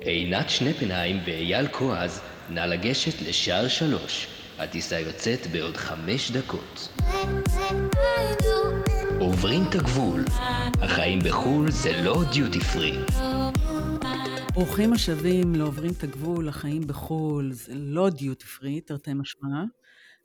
עינת שנפנהיים ואייל כועז, נא לגשת לשער שלוש. הטיסה יוצאת בעוד חמש דקות. עוברים את הגבול. החיים בחו"ל זה לא דיוטי פרי. ברוכים השבים לעוברים את הגבול, החיים בחו"ל, זה לא דיוטי פרי, תרתי משמע.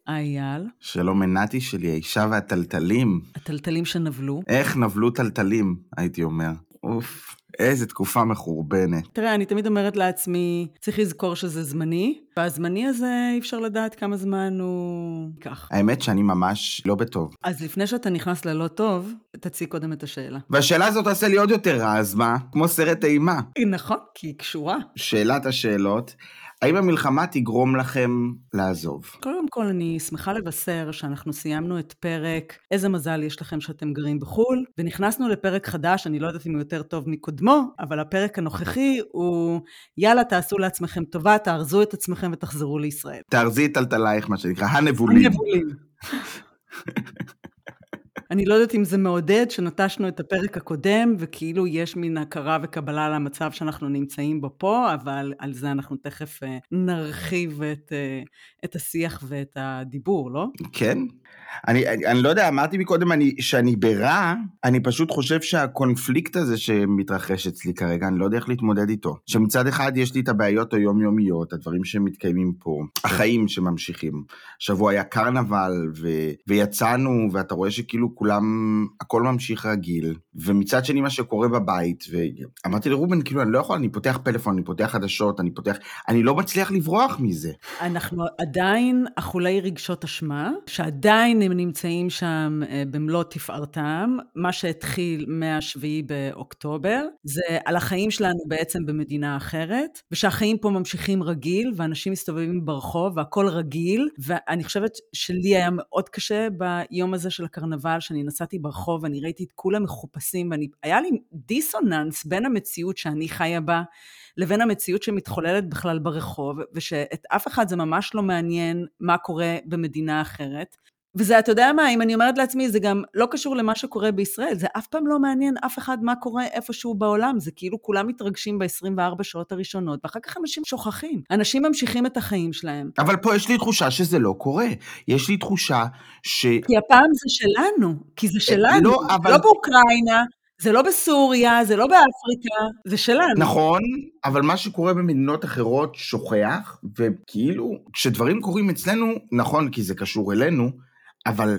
אייל, שלום מנתי שלי, האישה והטלטלים. הטלטלים שנבלו. איך נבלו טלטלים, הייתי אומר. אוף, איזה תקופה מחורבנת. תראה, אני תמיד אומרת לעצמי, צריך לזכור שזה זמני, והזמני הזה, אי אפשר לדעת כמה זמן הוא ייקח. האמת שאני ממש לא בטוב. אז לפני שאתה נכנס ללא טוב, תציג קודם את השאלה. והשאלה הזאת תעשה לי עוד יותר רע, אז מה? כמו סרט אימה. נכון, כי היא קשורה. שאלת השאלות, האם המלחמה תגרום לכם לעזוב? קודם כל, אני שמחה לבשר שאנחנו סיימנו את פרק איזה מזל יש לכם שאתם גרים בחו"ל, ונכנסנו לפרק חדש, אני לא יודעת אם הוא יותר טוב מקודמו, אבל הפרק הנוכחי הוא יאללה, תעשו לעצמכם טובה, תארזו את עצמכם ותחזרו לישראל. תארזי את טלטלייך, מה שנקרא, הנבולים. הנבולים. אני לא יודעת אם זה מעודד שנטשנו את הפרק הקודם, וכאילו יש מין הכרה וקבלה למצב שאנחנו נמצאים בו פה, אבל על זה אנחנו תכף אה, נרחיב את, אה, את השיח ואת הדיבור, לא? כן. אני, אני, אני לא יודע, אמרתי מקודם אני, שאני ברע, אני פשוט חושב שהקונפליקט הזה שמתרחש אצלי כרגע, אני לא יודע איך להתמודד איתו. שמצד אחד יש לי את הבעיות היומיומיות, הדברים שמתקיימים פה, החיים שממשיכים. השבוע היה קרנבל, ו, ויצאנו, ואתה רואה שכאילו כולם, הכל ממשיך רגיל. ומצד שני מה שקורה בבית, ואמרתי לרובן, כאילו, אני לא יכול, אני פותח פלאפון, אני פותח חדשות, אני פותח, אני לא מצליח לברוח מזה. אנחנו עדיין אכולי רגשות אשמה, שעדיין הם נמצאים שם אה, במלוא תפארתם. מה שהתחיל מה-7 באוקטובר, זה על החיים שלנו בעצם במדינה אחרת, ושהחיים פה ממשיכים רגיל, ואנשים מסתובבים ברחוב, והכול רגיל, ואני חושבת שלי היה מאוד קשה ביום הזה של הקרנבל, שאני נסעתי ברחוב, ואני ראיתי את כולם מחופשים, והיה לי דיסוננס בין המציאות שאני חיה בה, לבין המציאות שמתחוללת בכלל ברחוב, ושאת אף אחד זה ממש לא מעניין מה קורה במדינה אחרת. וזה, אתה יודע מה, אם אני אומרת לעצמי, זה גם לא קשור למה שקורה בישראל, זה אף פעם לא מעניין אף אחד מה קורה איפשהו בעולם, זה כאילו כולם מתרגשים ב-24 שעות הראשונות, ואחר כך אנשים שוכחים. אנשים ממשיכים את החיים שלהם. אבל פה יש לי תחושה שזה לא קורה. יש לי תחושה ש... כי הפעם זה שלנו, כי זה שלנו, לא, אבל... לא באוקראינה, זה לא בסוריה, זה לא באפריקה, זה שלנו. נכון, אבל מה שקורה במדינות אחרות שוכח, וכאילו, כשדברים קורים אצלנו, נכון, כי זה קשור אלינו, אבל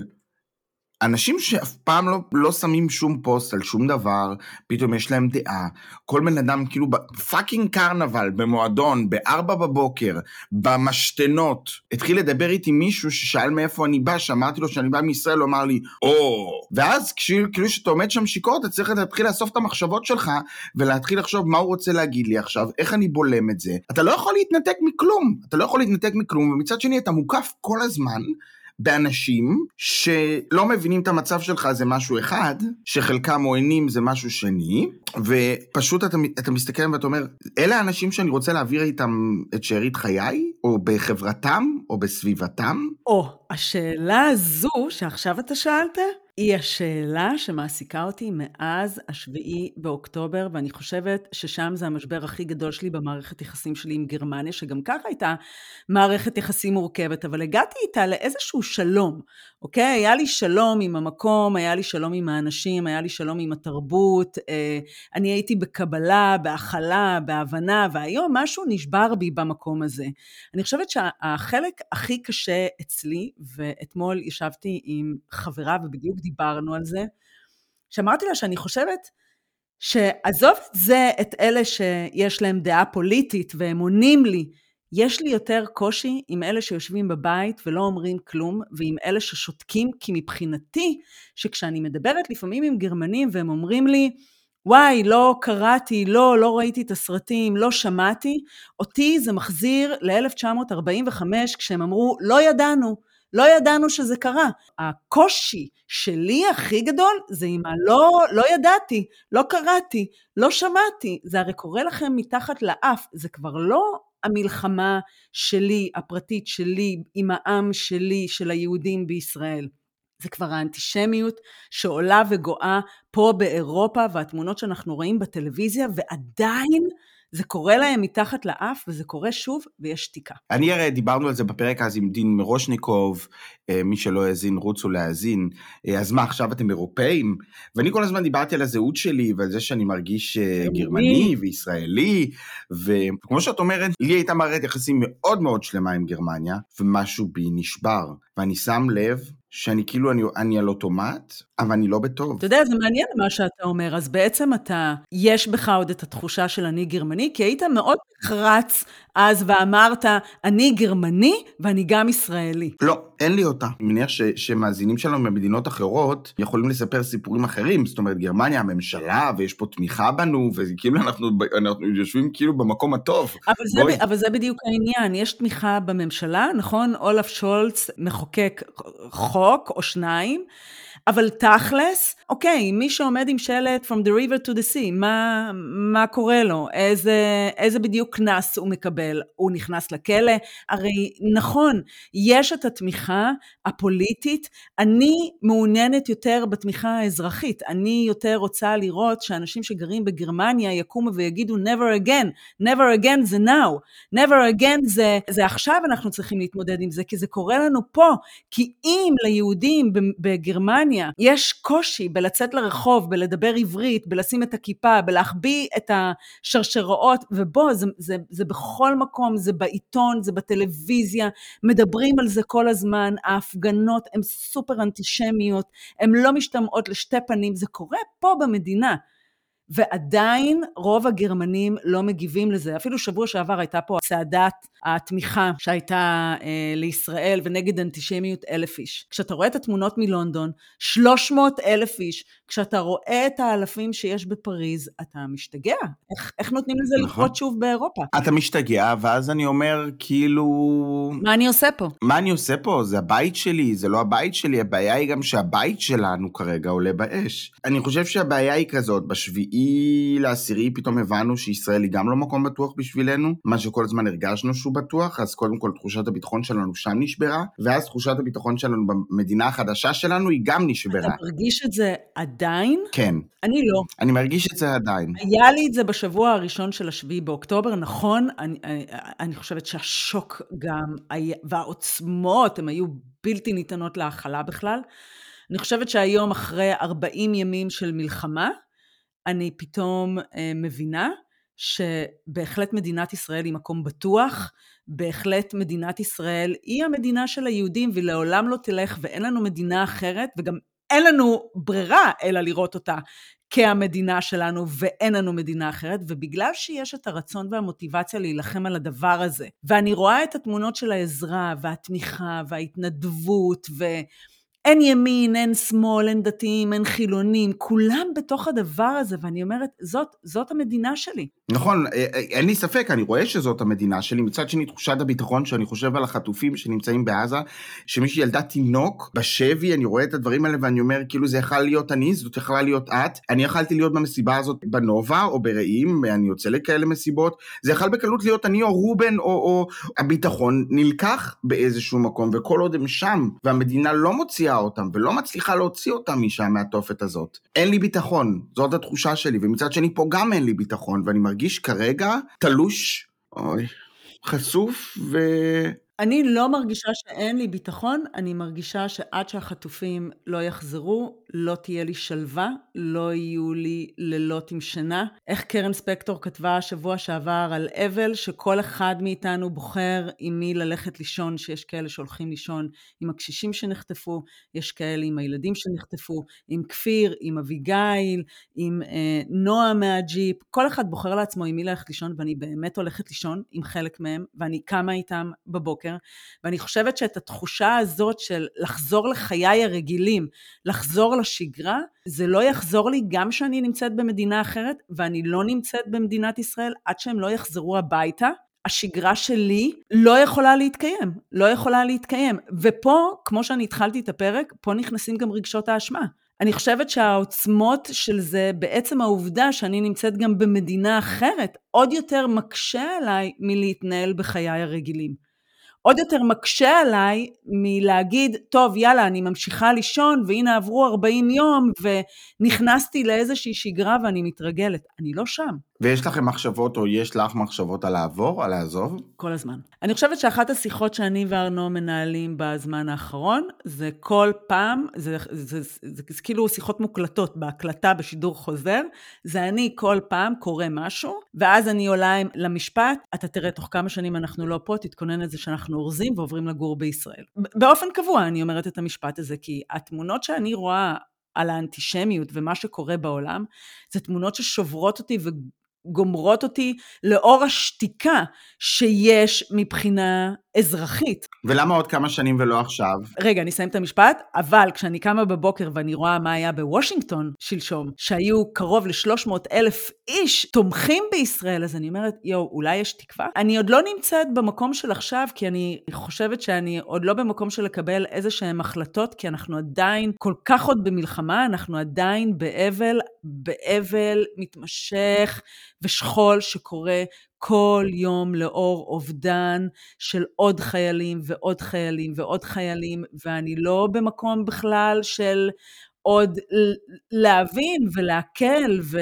אנשים שאף פעם לא, לא שמים שום פוסט על שום דבר, פתאום יש להם דעה. כל בן אדם כאילו ב fucking קרנבל, במועדון, בארבע בבוקר, במשתנות. התחיל לדבר איתי מישהו ששאל מאיפה אני בא, שאמרתי לו שאני בא מישראל, הוא אמר לי, או... ואז כאילו כשאתה עומד שם שיכור, אתה צריך להתחיל לאסוף את המחשבות שלך, ולהתחיל לחשוב מה הוא רוצה להגיד לי עכשיו, איך אני בולם את זה. אתה לא יכול להתנתק מכלום, אתה לא יכול להתנתק מכלום, ומצד שני אתה מוקף כל הזמן. באנשים שלא מבינים את המצב שלך זה משהו אחד, שחלקם עוינים זה משהו שני, ופשוט אתה, אתה מסתכל ואתה אומר, אלה האנשים שאני רוצה להעביר איתם את שארית חיי, או בחברתם, או בסביבתם? או, השאלה הזו שעכשיו אתה שאלת, היא השאלה שמעסיקה אותי מאז השביעי באוקטובר, ואני חושבת ששם זה המשבר הכי גדול שלי במערכת יחסים שלי עם גרמניה, שגם ככה הייתה מערכת יחסים מורכבת, אבל הגעתי איתה לאיזשהו שלום, אוקיי? היה לי שלום עם המקום, היה לי שלום עם האנשים, היה לי שלום עם התרבות, אה, אני הייתי בקבלה, בהכלה, בהבנה, והיום משהו נשבר בי במקום הזה. אני חושבת שהחלק הכי קשה אצלי, ואתמול ישבתי עם חברה ובדיוק דיברנו על זה, שאמרתי לה שאני חושבת שעזוב את זה, את אלה שיש להם דעה פוליטית והם עונים לי, יש לי יותר קושי עם אלה שיושבים בבית ולא אומרים כלום, ועם אלה ששותקים, כי מבחינתי, שכשאני מדברת לפעמים עם גרמנים והם אומרים לי, וואי, לא קראתי, לא, לא ראיתי את הסרטים, לא שמעתי, אותי זה מחזיר ל-1945 כשהם אמרו, לא ידענו, לא ידענו שזה קרה. הקושי שלי הכי גדול זה עם הלא, לא ידעתי, לא קראתי, לא שמעתי. זה הרי קורה לכם מתחת לאף, זה כבר לא המלחמה שלי, הפרטית שלי, עם העם שלי, של היהודים בישראל. זה כבר האנטישמיות שעולה וגואה פה באירופה, והתמונות שאנחנו רואים בטלוויזיה, ועדיין זה קורה להם מתחת לאף, וזה קורה שוב, ויש שתיקה. אני הרי דיברנו על זה בפרק אז עם דין מרושניקוב, אה, מי שלא האזין, רוצו להאזין. אה, אז מה, עכשיו אתם אירופאים? ואני כל הזמן דיברתי על הזהות שלי ועל זה שאני מרגיש אה, גרמני וישראלי, וכמו שאת אומרת, לי הייתה מערכת יחסים מאוד מאוד שלמה עם גרמניה, ומשהו בי נשבר. ואני שם לב שאני כאילו, אני, אני על אוטומט, אבל אני לא בטוב. אתה יודע, זה מעניין מה שאתה אומר. אז בעצם אתה, יש בך עוד את התחושה של אני גרמני, כי היית מאוד נחרץ אז ואמרת, אני גרמני ואני גם ישראלי. לא, אין לי אותה. אני מניח ש, שמאזינים שלנו ממדינות אחרות יכולים לספר סיפורים אחרים. זאת אומרת, גרמניה, הממשלה, ויש פה תמיכה בנו, וכאילו אנחנו, אנחנו יושבים כאילו במקום הטוב. אבל זה, אבל זה בדיוק העניין, יש תמיכה בממשלה, נכון? אולף שולץ מחוקק חוק או שניים. אבל תכלס, אוקיי, מי שעומד עם שלט From the river to the sea, מה, מה קורה לו? איזה, איזה בדיוק קנס הוא מקבל? הוא נכנס לכלא? הרי נכון, יש את התמיכה הפוליטית, אני מעוניינת יותר בתמיכה האזרחית. אני יותר רוצה לראות שאנשים שגרים בגרמניה יקומו ויגידו never again, never again זה now, never again זה, זה עכשיו אנחנו צריכים להתמודד עם זה, כי זה קורה לנו פה. כי אם ליהודים בגרמניה, בגרמניה יש קושי בלצאת לרחוב, בלדבר עברית, בלשים את הכיפה, בלהחביא את השרשראות, ובוא, זה, זה, זה בכל מקום, זה בעיתון, זה בטלוויזיה, מדברים על זה כל הזמן, ההפגנות הן סופר אנטישמיות, הן לא משתמעות לשתי פנים, זה קורה פה במדינה. ועדיין רוב הגרמנים לא מגיבים לזה. אפילו שבוע שעבר הייתה פה צעדת התמיכה שהייתה אה, לישראל ונגד אנטישמיות אלף איש. כשאתה רואה את התמונות מלונדון, 300 אלף איש, כשאתה רואה את האלפים שיש בפריז, אתה משתגע. איך, איך נותנים לזה נכון. לקרות שוב באירופה? אתה משתגע, ואז אני אומר, כאילו... מה אני עושה פה? מה אני עושה פה? זה הבית שלי, זה לא הבית שלי, הבעיה היא גם שהבית שלנו כרגע עולה באש. אני חושב שהבעיה היא כזאת, בשביעי לעשירי פתאום הבנו שישראל היא גם לא מקום בטוח בשבילנו, מה שכל הזמן הרגשנו שהוא בטוח, אז קודם כל תחושת הביטחון שלנו שם נשברה, ואז תחושת הביטחון שלנו במדינה החדשה שלנו היא גם נשברה. אתה מרגיש את זה עדיין? כן. אני לא. אני מרגיש את זה עדיין. היה לי את זה בשבוע הראשון של השביעי באוקטובר, נכון, אני, אני, אני חושבת שהשוק גם, היה, והעוצמות, הן היו בלתי ניתנות להכלה בכלל. אני חושבת שהיום, אחרי 40 ימים של מלחמה, אני פתאום אה, מבינה שבהחלט מדינת ישראל היא מקום בטוח, בהחלט מדינת ישראל היא המדינה של היהודים והיא לעולם לא תלך ואין לנו מדינה אחרת וגם אין לנו ברירה אלא לראות אותה כהמדינה שלנו ואין לנו מדינה אחרת, ובגלל שיש את הרצון והמוטיבציה להילחם על הדבר הזה, ואני רואה את התמונות של העזרה והתמיכה וההתנדבות ו... אין ימין, אין שמאל, אין דתיים, אין חילונים, כולם בתוך הדבר הזה, ואני אומרת, זאת, זאת המדינה שלי. נכון, אה, אה, אין לי ספק, אני רואה שזאת המדינה שלי. מצד שני, תחושת הביטחון, שאני חושב על החטופים שנמצאים בעזה, שמישהי ילדה תינוק בשבי, אני רואה את הדברים האלה ואני אומר, כאילו זה יכול להיות אני, זאת יכולה להיות את. אני יכלתי להיות במסיבה הזאת בנובה או ברעים, אני יוצא לכאלה מסיבות. זה יכול בקלות להיות אני או רובן, או, או הביטחון נלקח באיזשהו מקום, וכל עוד הם שם, והמדינה לא מוציאה אותם ולא מצליחה להוציא אותם משם מהתופת הזאת. אין לי ביטחון, זאת התחושה שלי, ומצד שני פה גם אין לי ביטחון, ואני מרגיש כרגע תלוש, אוי, חשוף ו... אני לא מרגישה שאין לי ביטחון, אני מרגישה שעד שהחטופים לא יחזרו, לא תהיה לי שלווה, לא יהיו לי לילות עם שינה. איך קרן ספקטור כתבה השבוע שעבר על אבל, שכל אחד מאיתנו בוחר עם מי ללכת לישון, שיש כאלה שהולכים לישון עם הקשישים שנחטפו, יש כאלה עם הילדים שנחטפו, עם כפיר, עם אביגיל, עם אה, נועה מהג'יפ, כל אחד בוחר לעצמו עם מי ללכת לישון, ואני באמת הולכת לישון עם חלק מהם, ואני קמה איתם בבוקר, ואני חושבת שאת התחושה הזאת של לחזור לחיי הרגילים, לחזור לשגרה, זה לא יחזור לי גם כשאני נמצאת במדינה אחרת, ואני לא נמצאת במדינת ישראל עד שהם לא יחזרו הביתה. השגרה שלי לא יכולה להתקיים, לא יכולה להתקיים. ופה, כמו שאני התחלתי את הפרק, פה נכנסים גם רגשות האשמה. אני חושבת שהעוצמות של זה, בעצם העובדה שאני נמצאת גם במדינה אחרת, עוד יותר מקשה עליי מלהתנהל בחיי הרגילים. עוד יותר מקשה עליי מלהגיד, טוב, יאללה, אני ממשיכה לישון, והנה עברו 40 יום, ונכנסתי לאיזושהי שגרה ואני מתרגלת. אני לא שם. ויש לכם מחשבות, או יש לך מחשבות על לעבור, על לעזוב? כל הזמן. אני חושבת שאחת השיחות שאני וארנו מנהלים בזמן האחרון, זה כל פעם, זה, זה, זה, זה, זה, כאילו שיחות מוקלטות בהקלטה, בשידור חוזר, זה אני כל פעם קורא משהו, ואז אני עולה למשפט, אתה תראה, תוך כמה שנים אנחנו לא פה, תתכונן לזה שאנחנו אורזים ועוברים לגור בישראל. באופן קבוע אני אומרת את המשפט הזה, כי התמונות שאני רואה על האנטישמיות ומה שקורה בעולם, זה תמונות ששוברות אותי וגומרות אותי לאור השתיקה שיש מבחינה אזרחית. ולמה עוד כמה שנים ולא עכשיו? רגע, אני אסיים את המשפט, אבל כשאני קמה בבוקר ואני רואה מה היה בוושינגטון שלשום, שהיו קרוב ל-300 אלף איש תומכים בישראל, אז אני אומרת, יואו, אולי יש תקווה? אני עוד לא נמצאת במקום של עכשיו, כי אני חושבת שאני עוד לא במקום של לקבל איזה שהן החלטות, כי אנחנו עדיין כל כך עוד במלחמה, אנחנו עדיין באבל, באבל מתמשך ושכול שקורה כל יום לאור אובדן של עוד חיילים ועוד חיילים ועוד חיילים, ואני לא במקום בכלל של עוד להבין ולהקל ו...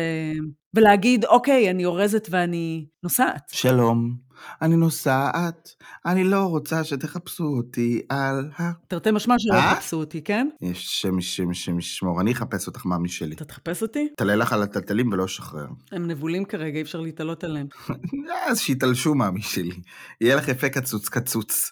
ולהגיד, אוקיי, אני אורזת ואני נוסעת. שלום, אני נוסעת, אני לא רוצה שתחפשו אותי על ה... תרתי משמע שלא אה? יחפשו אותי, כן? יש שם שם שם ישמור, אני אחפש אותך מאמי שלי. אתה תחפש אותי? תעלה לך על הטלטלים ולא שחרר. הם נבולים כרגע, אי אפשר להתעלות עליהם. אז שיתלשו מאמי שלי. יהיה לך יפה קצוץ קצוץ.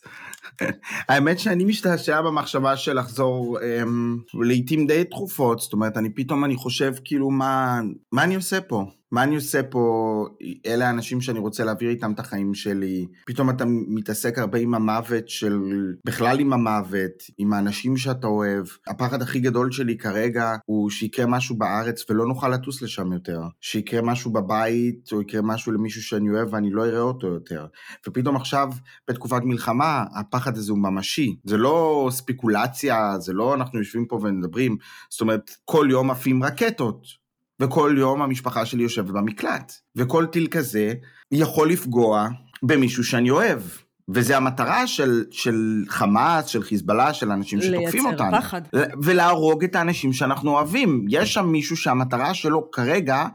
האמת שאני משתעשע במחשבה של לחזור אמ, לעיתים די תכופות, זאת אומרת, אני פתאום אני חושב כאילו מה, מה אני עושה פה? מה אני עושה פה, אלה האנשים שאני רוצה להעביר איתם את החיים שלי. פתאום אתה מתעסק הרבה עם המוות של, בכלל עם המוות, עם האנשים שאתה אוהב. הפחד הכי גדול שלי כרגע הוא שיקרה משהו בארץ ולא נוכל לטוס לשם יותר. שיקרה משהו בבית, או יקרה משהו למישהו שאני אוהב ואני לא אראה אותו יותר. ופתאום עכשיו, בתקופת מלחמה, הפחד הזה הוא ממשי. זה לא ספקולציה, זה לא אנחנו יושבים פה ומדברים. זאת אומרת, כל יום עפים רקטות. וכל יום המשפחה שלי יושבת במקלט. וכל טיל כזה יכול לפגוע במישהו שאני אוהב. וזה המטרה של, של חמאס, של חיזבאללה, של אנשים שתוקפים אותנו. לייצר פחד. ולהרוג את האנשים שאנחנו אוהבים. יש שם מישהו שהמטרה שלו כרגע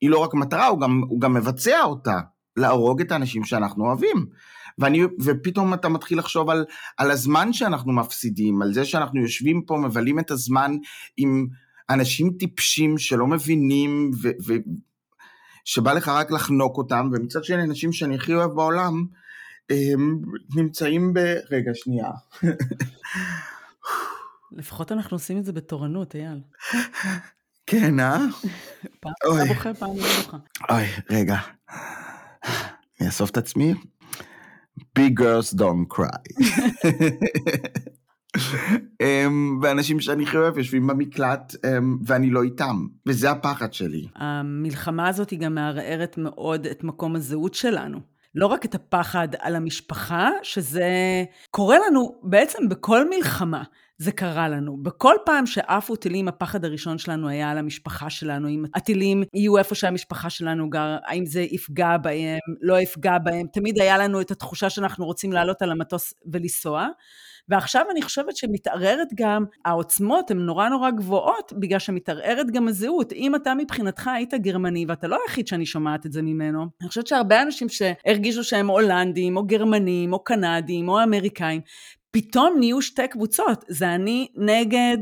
היא לא רק מטרה, הוא גם, הוא גם מבצע אותה. להרוג את האנשים שאנחנו אוהבים. ואני, ופתאום אתה מתחיל לחשוב על, על הזמן שאנחנו מפסידים, על זה שאנחנו יושבים פה, מבלים את הזמן עם אנשים טיפשים שלא מבינים, ו, ו, שבא לך רק לחנוק אותם, ומצד שני אנשים שאני הכי אוהב בעולם, הם נמצאים ב... רגע, שנייה. לפחות אנחנו עושים את זה בתורנות, אייל. כן, אה? פעם אתה בוכה, פעם לא בוכה. אוי, רגע. אני אאסוף את עצמי. Big girls don't cry. אמ, ואנשים שאני הכי אוהב יושבים במקלט אמ, ואני לא איתם, וזה הפחד שלי. המלחמה הזאת היא גם מערערת מאוד את מקום הזהות שלנו. לא רק את הפחד על המשפחה, שזה קורה לנו בעצם בכל מלחמה. זה קרה לנו. בכל פעם שעפו טילים, הפחד הראשון שלנו היה על המשפחה שלנו, אם הטילים יהיו איפה שהמשפחה שלנו גר, האם זה יפגע בהם, לא יפגע בהם. תמיד היה לנו את התחושה שאנחנו רוצים לעלות על המטוס ולנסוע. ועכשיו אני חושבת שמתערערת גם, העוצמות הן נורא נורא גבוהות, בגלל שמתערערת גם הזהות. אם אתה מבחינתך היית גרמני, ואתה לא היחיד שאני שומעת את זה ממנו, אני חושבת שהרבה אנשים שהרגישו שהם הולנדים, או גרמנים, או קנדים, או אמריקאים, פתאום נהיו שתי קבוצות, זה אני נגד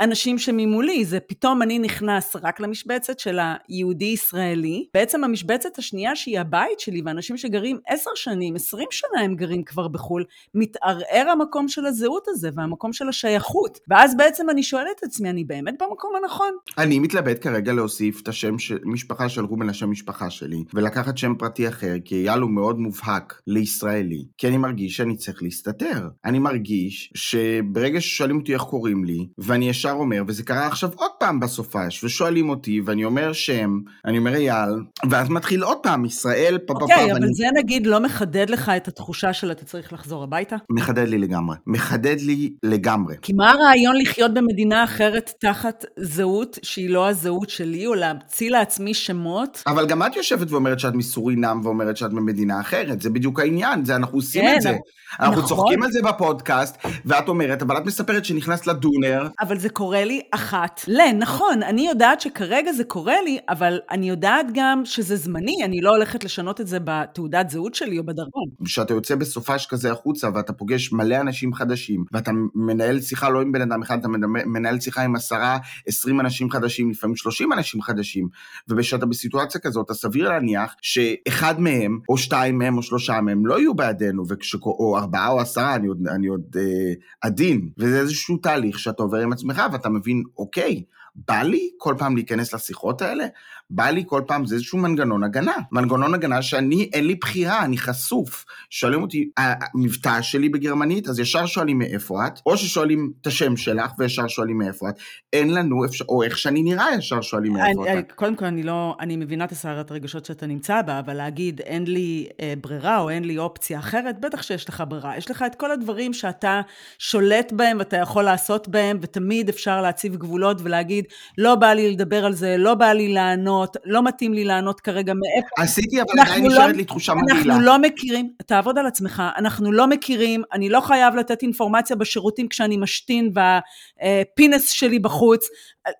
אנשים שממולי, זה פתאום אני נכנס רק למשבצת של היהודי-ישראלי. בעצם המשבצת השנייה שהיא הבית שלי, ואנשים שגרים עשר שנים, עשרים שנה הם גרים כבר בחו"ל, מתערער המקום של הזהות הזה והמקום של השייכות. ואז בעצם אני שואלת את עצמי, אני באמת במקום הנכון? אני מתלבט כרגע להוסיף את השם של משפחה של רובן לשם משפחה שלי, ולקחת שם פרטי אחר, כי אייל הוא מאוד מובהק לישראלי, כי אני מרגיש שאני צריך להסתתר. אני מרגיש שברגע ששואלים אותי איך קוראים לי, ואני ישר אומר, וזה קרה עכשיו עוד פעם בסופש, ושואלים אותי, ואני אומר שם, אני אומר אייל, ואז מתחיל עוד פעם, ישראל, פה פה פה. אוקיי, אבל זה נגיד לא מחדד לך את התחושה של אתה צריך לחזור הביתה? מחדד לי לגמרי. מחדד לי לגמרי. כי מה הרעיון לחיות במדינה אחרת תחת זהות שהיא לא הזהות שלי, או להמציא לעצמי שמות? אבל גם את יושבת ואומרת שאת מסורינם ואומרת שאת ממדינה אחרת, זה בדיוק העניין, זה אנחנו עושים כן, את זה. אנחנו נכון. צוחקים על זה בפודקאסט, ואת אומרת, אבל את מספרת שנכנסת לדונר. אבל זה קורה לי אחת ל... נכון, אני יודעת שכרגע זה קורה לי, אבל אני יודעת גם שזה זמני, אני לא הולכת לשנות את זה בתעודת זהות שלי או בדרכון. כשאתה יוצא בסופש כזה החוצה ואתה פוגש מלא אנשים חדשים, ואתה מנהל שיחה לא עם בן אדם אחד, אתה מנהל שיחה עם עשרה, עשרים אנשים חדשים, לפעמים שלושים אנשים חדשים, ובשאתה בסיטואציה כזאת, אז סביר להניח שאחד מהם, או שתיים מהם, או שלושה מהם, לא יהיו בעדינו, וכש... או ארבעה או עשרה, אני עוד, אני עוד אה, עדין, וזה איזשהו תהליך שאתה עובר עם עצמך, ואתה מבין, אוקיי, בא לי כל פעם להיכנס לשיחות האלה? בא לי כל פעם, זה איזשהו מנגנון הגנה. מנגנון הגנה שאני, אין לי בחירה, אני חשוף. שואלים אותי, המבטא שלי בגרמנית, אז ישר שואלים מאיפה את, או ששואלים את השם שלך וישר שואלים מאיפה את. אין לנו, אפשר, או איך שאני נראה, ישר שואלים מאיפה אני, את. קודם כל, אני לא, אני מבינה את הסערת הרגשות שאתה נמצא בה, אבל להגיד אין לי אה, ברירה או אין לי אופציה אחרת, בטח שיש לך ברירה. יש לך את כל הדברים שאתה שולט בהם ואתה יכול לעשות בהם, ותמיד אפשר להציב גבולות ולהגיד, לא בא לי לדבר על זה, לא בא לי לענות, לא מתאים לי לענות כרגע מאיפה. עשיתי, אבל עדיין לא, נשארת לי תחושה מגעילה. אנחנו לא מכירים, תעבוד על עצמך, אנחנו לא מכירים, אני לא חייב לתת אינפורמציה בשירותים כשאני משתין בפינס שלי בחוץ.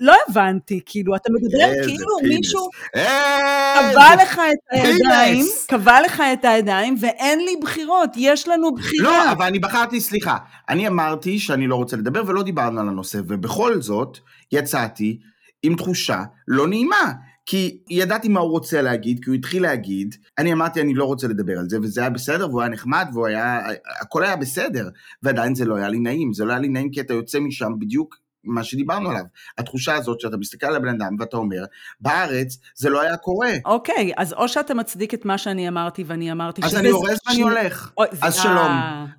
לא הבנתי, כאילו, אתה מדבר כאילו. מישהו קבע לך את הידיים, קבע לך את הידיים, ואין לי בחירות, יש לנו בחירה. לא, אבל אני בחרתי, סליחה, אני אמרתי שאני לא רוצה לדבר ולא דיברנו על הנושא, ובכל זאת, יצאתי עם תחושה לא נעימה. כי ידעתי מה הוא רוצה להגיד, כי הוא התחיל להגיד, אני אמרתי אני לא רוצה לדבר על זה, וזה היה בסדר, והוא היה נחמד, והוא היה, הכל היה בסדר, ועדיין זה לא היה לי נעים, זה לא היה לי נעים כי אתה יוצא משם בדיוק מה שדיברנו עליו. התחושה הזאת שאתה מסתכל על הבן אדם ואתה אומר, בארץ זה לא היה קורה. אוקיי, אז או שאתה מצדיק את מה שאני אמרתי, ואני אמרתי אז אני אורז ואני הולך. אז שלום.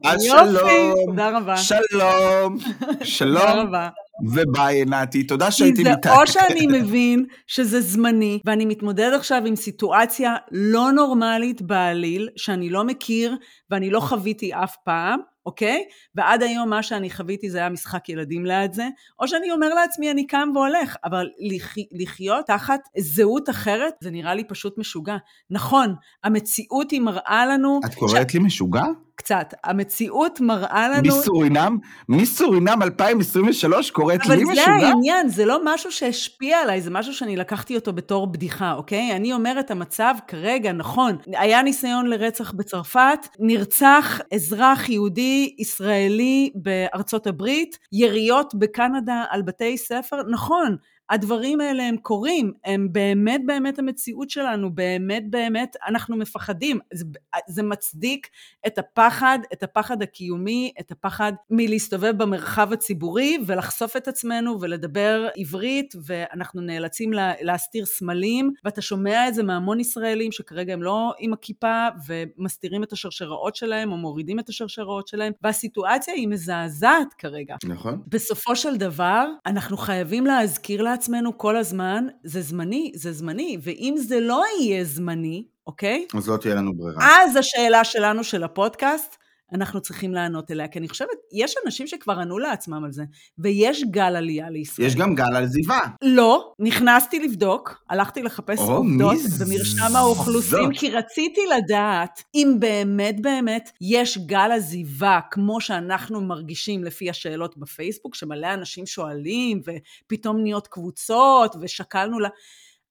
אז שלום. תודה רבה. שלום. שלום. תודה רבה. וביי נתי, תודה. כי זה או שאני מבין שזה זמני, ואני מתמודד עכשיו עם סיטואציה לא נורמלית בעליל, שאני לא מכיר ואני לא חוויתי אף פעם, אוקיי? ועד היום מה שאני חוויתי זה היה משחק ילדים ליד זה, או שאני אומר לעצמי אני קם והולך, אבל לח... לחיות תחת זהות אחרת, זה נראה לי פשוט משוגע. נכון, המציאות היא מראה לנו... את קוראת ש... לי משוגע? קצת. המציאות מראה לנו... מסורינם? מסורינם 2023 קוראת לי משוגע? אבל זה העניין, זה לא משהו שהשפיע עליי, זה משהו שאני לקחתי אותו בתור בדיחה, אוקיי? אני אומרת, המצב כרגע, נכון, היה ניסיון לרצח בצרפת, נרצח אזרח יהודי ישראלי בארצות הברית, יריות בקנדה על בתי ספר, נכון. הדברים האלה הם קורים, הם באמת באמת המציאות שלנו, באמת באמת אנחנו מפחדים. זה, זה מצדיק את הפחד, את הפחד הקיומי, את הפחד מלהסתובב במרחב הציבורי ולחשוף את עצמנו ולדבר עברית, ואנחנו נאלצים לה, להסתיר סמלים, ואתה שומע את זה מהמון ישראלים שכרגע הם לא עם הכיפה ומסתירים את השרשראות שלהם או מורידים את השרשראות שלהם, והסיטואציה היא מזעזעת כרגע. נכון. בסופו של דבר, אנחנו חייבים להזכיר לה לעצמנו כל הזמן, זה זמני, זה זמני, ואם זה לא יהיה זמני, אוקיי? אז לא תהיה לנו ברירה. אז השאלה שלנו של הפודקאסט, אנחנו צריכים לענות אליה, כי אני חושבת, יש אנשים שכבר ענו לעצמם על זה, ויש גל עלייה לישראל. יש גם גל עזיבה. לא, נכנסתי לבדוק, הלכתי לחפש או, עובדות במרשם האוכלוסין, כי רציתי לדעת אם באמת באמת יש גל עזיבה, כמו שאנחנו מרגישים לפי השאלות בפייסבוק, שמלא אנשים שואלים, ופתאום נהיות קבוצות, ושקלנו לה...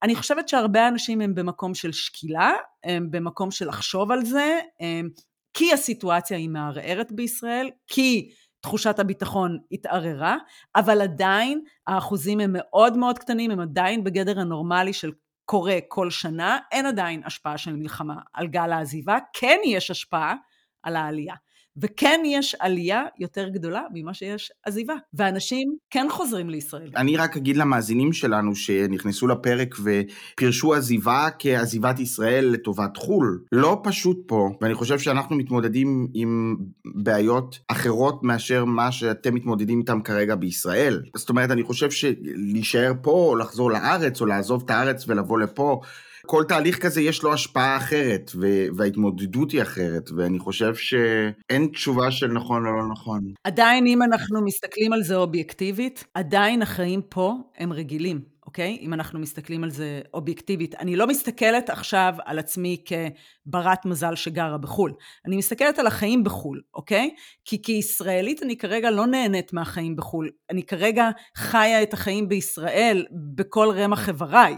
אני חושבת שהרבה אנשים הם במקום של שקילה, הם במקום של לחשוב על זה, הם כי הסיטואציה היא מערערת בישראל, כי תחושת הביטחון התערערה, אבל עדיין האחוזים הם מאוד מאוד קטנים, הם עדיין בגדר הנורמלי של קורה כל שנה, אין עדיין השפעה של מלחמה על גל העזיבה, כן יש השפעה על העלייה. וכן יש עלייה יותר גדולה ממה שיש עזיבה, ואנשים כן חוזרים לישראל. אני רק אגיד למאזינים שלנו שנכנסו לפרק ופירשו עזיבה כעזיבת ישראל לטובת חו"ל. לא פשוט פה, ואני חושב שאנחנו מתמודדים עם בעיות אחרות מאשר מה שאתם מתמודדים איתם כרגע בישראל. זאת אומרת, אני חושב שלהישאר פה, או לחזור לארץ, או לעזוב את הארץ ולבוא לפה, כל תהליך כזה יש לו השפעה אחרת, וההתמודדות היא אחרת, ואני חושב שאין תשובה של נכון או לא נכון. עדיין, אם אנחנו מסתכלים על זה אובייקטיבית, עדיין החיים פה הם רגילים. אוקיי? אם אנחנו מסתכלים על זה אובייקטיבית. אני לא מסתכלת עכשיו על עצמי כברת מזל שגרה בחו"ל. אני מסתכלת על החיים בחו"ל, אוקיי? כי כישראלית אני כרגע לא נהנית מהחיים בחו"ל. אני כרגע חיה את החיים בישראל בכל רמ"ח איבריי.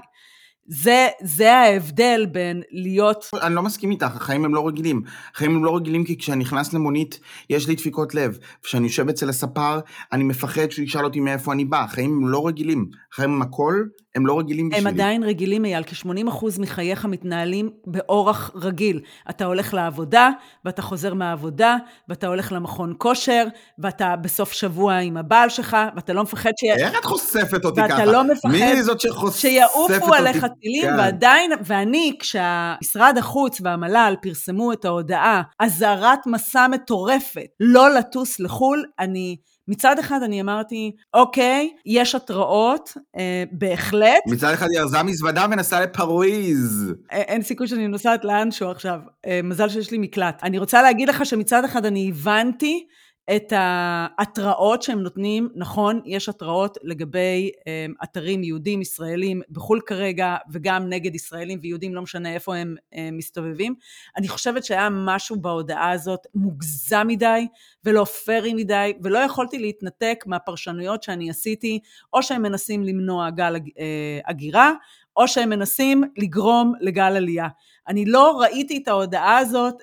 זה, זה ההבדל בין להיות... אני לא מסכים איתך, החיים הם לא רגילים. החיים הם לא רגילים כי כשאני נכנס למונית, יש לי דפיקות לב. כשאני יושב אצל הספר, אני מפחד שהוא ישאל אותי מאיפה אני בא. החיים הם לא רגילים. החיים הם הכל, הם לא רגילים בשבילי. הם עדיין רגילים, אייל, כ-80% מחייך מתנהלים באורח רגיל. אתה הולך לעבודה, ואתה חוזר מהעבודה, ואתה הולך למכון כושר, ואתה בסוף שבוע עם הבעל שלך, ואתה לא מפחד ש... איך את חושפת אותי ואתה ככה? לא מפחד מי זאת שחושפת שיעופו אותי? עליך טילים, כן. ועדיין, ואני, כשמשרד החוץ והמל"ל פרסמו את ההודעה, אזהרת מסע מטורפת, לא לטוס לחו"ל, אני... מצד אחד אני אמרתי, אוקיי, יש התראות, אה, בהחלט, מצד אחד היא ארזה מזוודה ונסעה לפרוויז. אה, אין סיכוי שאני נוסעת לאנשהו עכשיו. אה, מזל שיש לי מקלט. אני רוצה להגיד לך שמצד אחד אני הבנתי את ההתראות שהם נותנים. נכון, יש התראות לגבי אה, אתרים יהודים, ישראלים בחו"ל כרגע, וגם נגד ישראלים ויהודים, לא משנה איפה הם אה, מסתובבים. אני חושבת שהיה משהו בהודעה הזאת מוגזם מדי, ולא פיירי מדי, ולא יכולתי להתנתק מהפרשנויות שאני עשיתי, או שהם מנסים למנוע גל אה, הגירה, או שהם מנסים לגרום לגל עלייה. אני לא ראיתי את ההודעה הזאת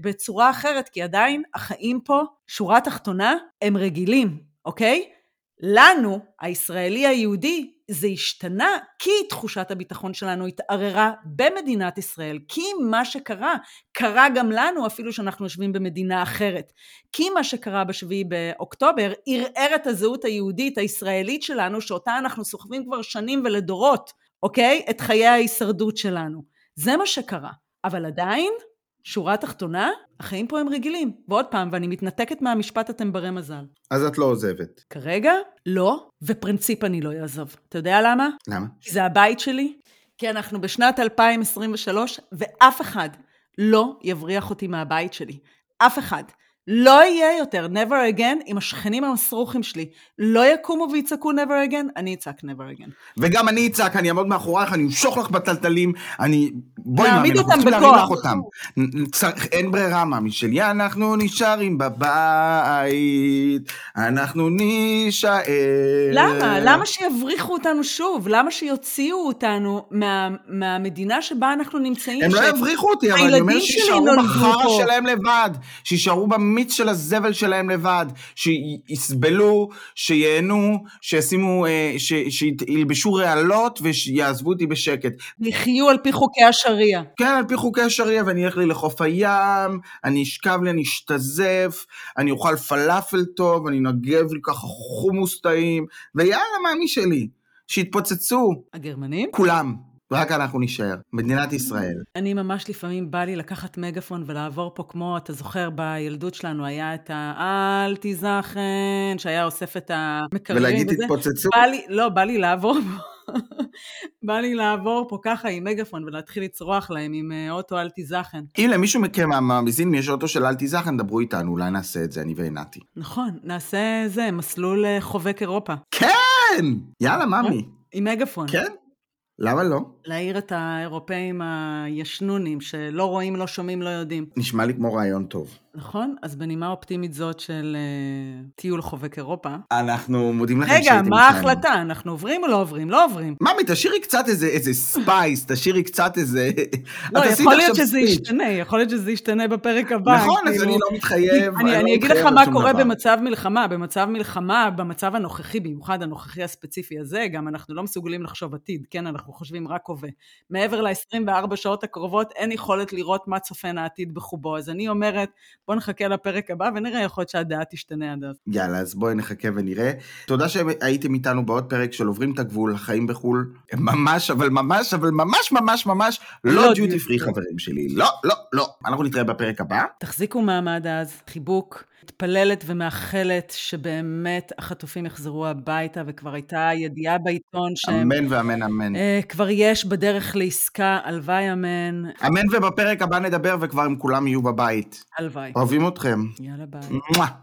בצורה אחרת, כי עדיין החיים פה, שורה תחתונה, הם רגילים, אוקיי? לנו, הישראלי היהודי, זה השתנה כי תחושת הביטחון שלנו התערערה במדינת ישראל, כי מה שקרה, קרה גם לנו אפילו שאנחנו יושבים במדינה אחרת. כי מה שקרה בשביעי באוקטובר ערער את הזהות היהודית הישראלית שלנו, שאותה אנחנו סוחבים כבר שנים ולדורות, אוקיי? את חיי ההישרדות שלנו. זה מה שקרה. אבל עדיין, שורה תחתונה, החיים פה הם רגילים. ועוד פעם, ואני מתנתקת מהמשפט אתם ברי מזל. אז את לא עוזבת. כרגע, לא, ופרינציפ אני לא אעזוב. אתה יודע למה? למה? כי זה הבית שלי, כי אנחנו בשנת 2023, ואף אחד לא יבריח אותי מהבית שלי. אף אחד. לא יהיה יותר never again עם השכנים המסרוכים שלי. לא יקומו ויצעקו never again, אני אצעק never again. וגם אני אצעק, אני אעמוד מאחורייך, אני אמשוך לך בטלטלים, אני... בואי מאמי, אנחנו צריכים להרים. לך אותם. צריך- אין ברירה, מאמי שלי, אנחנו נשארים בבית, אנחנו נישאר. למה? למה שיבריחו אותנו שוב? למה שיוציאו אותנו מה, מהמדינה שבה אנחנו נמצאים? הם לא ש- יבריחו אותי, אבל אני אומר נולדו בחרא. שלהם לבד, שיישארו במיץ של הזבל שלהם לבד, שיסבלו, שייהנו, שישימו, אה, ש- שילבשו רעלות ויעזבו אותי בשקט. יחיו על פי חוקי השריעה. כן, על פי חוקי השריעה, ואני אלך לי לחוף הים, אני אשכב לי, אני אשתזף, אני אוכל פלאפל טוב, אני אנגב לי ככה חומוס טעים, ויאללה, מאמי שלי, שיתפוצצו, הגרמנים? כולם, רק אנחנו נישאר, מדינת ישראל. אני ממש לפעמים בא לי לקחת מגפון ולעבור פה כמו, אתה זוכר, בילדות שלנו היה את ה... אל תיזכן, שהיה אוסף את המקררים ולהגיד וזה. תתפוצצו, בא לי, לא, בא לי לעבור פה. בא לי לעבור פה ככה עם מגפון ולהתחיל לצרוח להם עם אה, אוטו אל תיזכן. אם למישהו מכם מהמאזינים יש אוטו של אל תיזכן, דברו איתנו, אולי נעשה את זה, אני ועינתי. נכון, נעשה זה, מסלול אה, חובק אירופה. כן! יאללה, ממי. עם מגפון. כן? למה לא? להעיר את האירופאים הישנונים, שלא רואים, לא שומעים, לא יודעים. נשמע לי כמו רעיון טוב. נכון? אז בנימה אופטימית זאת של אה, טיול חובק אירופה. אנחנו מודים לכם רגע, שהייתם מה איתנו. ההחלטה? אנחנו עוברים או לא עוברים? לא עוברים. ממי, תשאירי קצת איזה, איזה space, תשאירי קצת איזה... לא, יכול להיות שזה ספיץ'. ישתנה, יכול להיות שזה ישתנה בפרק הבא. נכון, אז כאילו. אני לא מתחייב. אני, לא אני אגיד לך מה קורה דבר. במצב מלחמה. במצב מלחמה, במצב הנוכחי, במיוחד הנוכחי הספציפי הזה, גם אנחנו לא מסוגלים לחשוב עתיד, כן? אנחנו חושבים רק הווה. מעבר ל-24 שעות הקרובות, אין יכולת לראות מה צופן העתיד בחובו. אז אני אומרת, בוא נחכה לפרק הבא ונראה, יכול להיות שהדעה תשתנה עד אז. יאללה, אז בואי נחכה ונראה. תודה שהייתם איתנו בעוד פרק של עוברים את הגבול, החיים בחו"ל. ממש, אבל ממש, אבל ממש, ממש, ממש, לא לא דיוטי פרי free. חברים שלי. לא, לא, לא. אנחנו נתראה בפרק הבא. תחזיקו מעמד אז, חיבוק. מתפללת ומאחלת שבאמת החטופים יחזרו הביתה, וכבר הייתה ידיעה בעיתון שהם... אמן ואמן אמן. אה, כבר יש בדרך לעסקה, הלוואי אמן, אמן ובפרק הבא נדבר וכבר הם כולם יהיו בבית. הלוואי. אוהבים אתכם. יאללה ביי.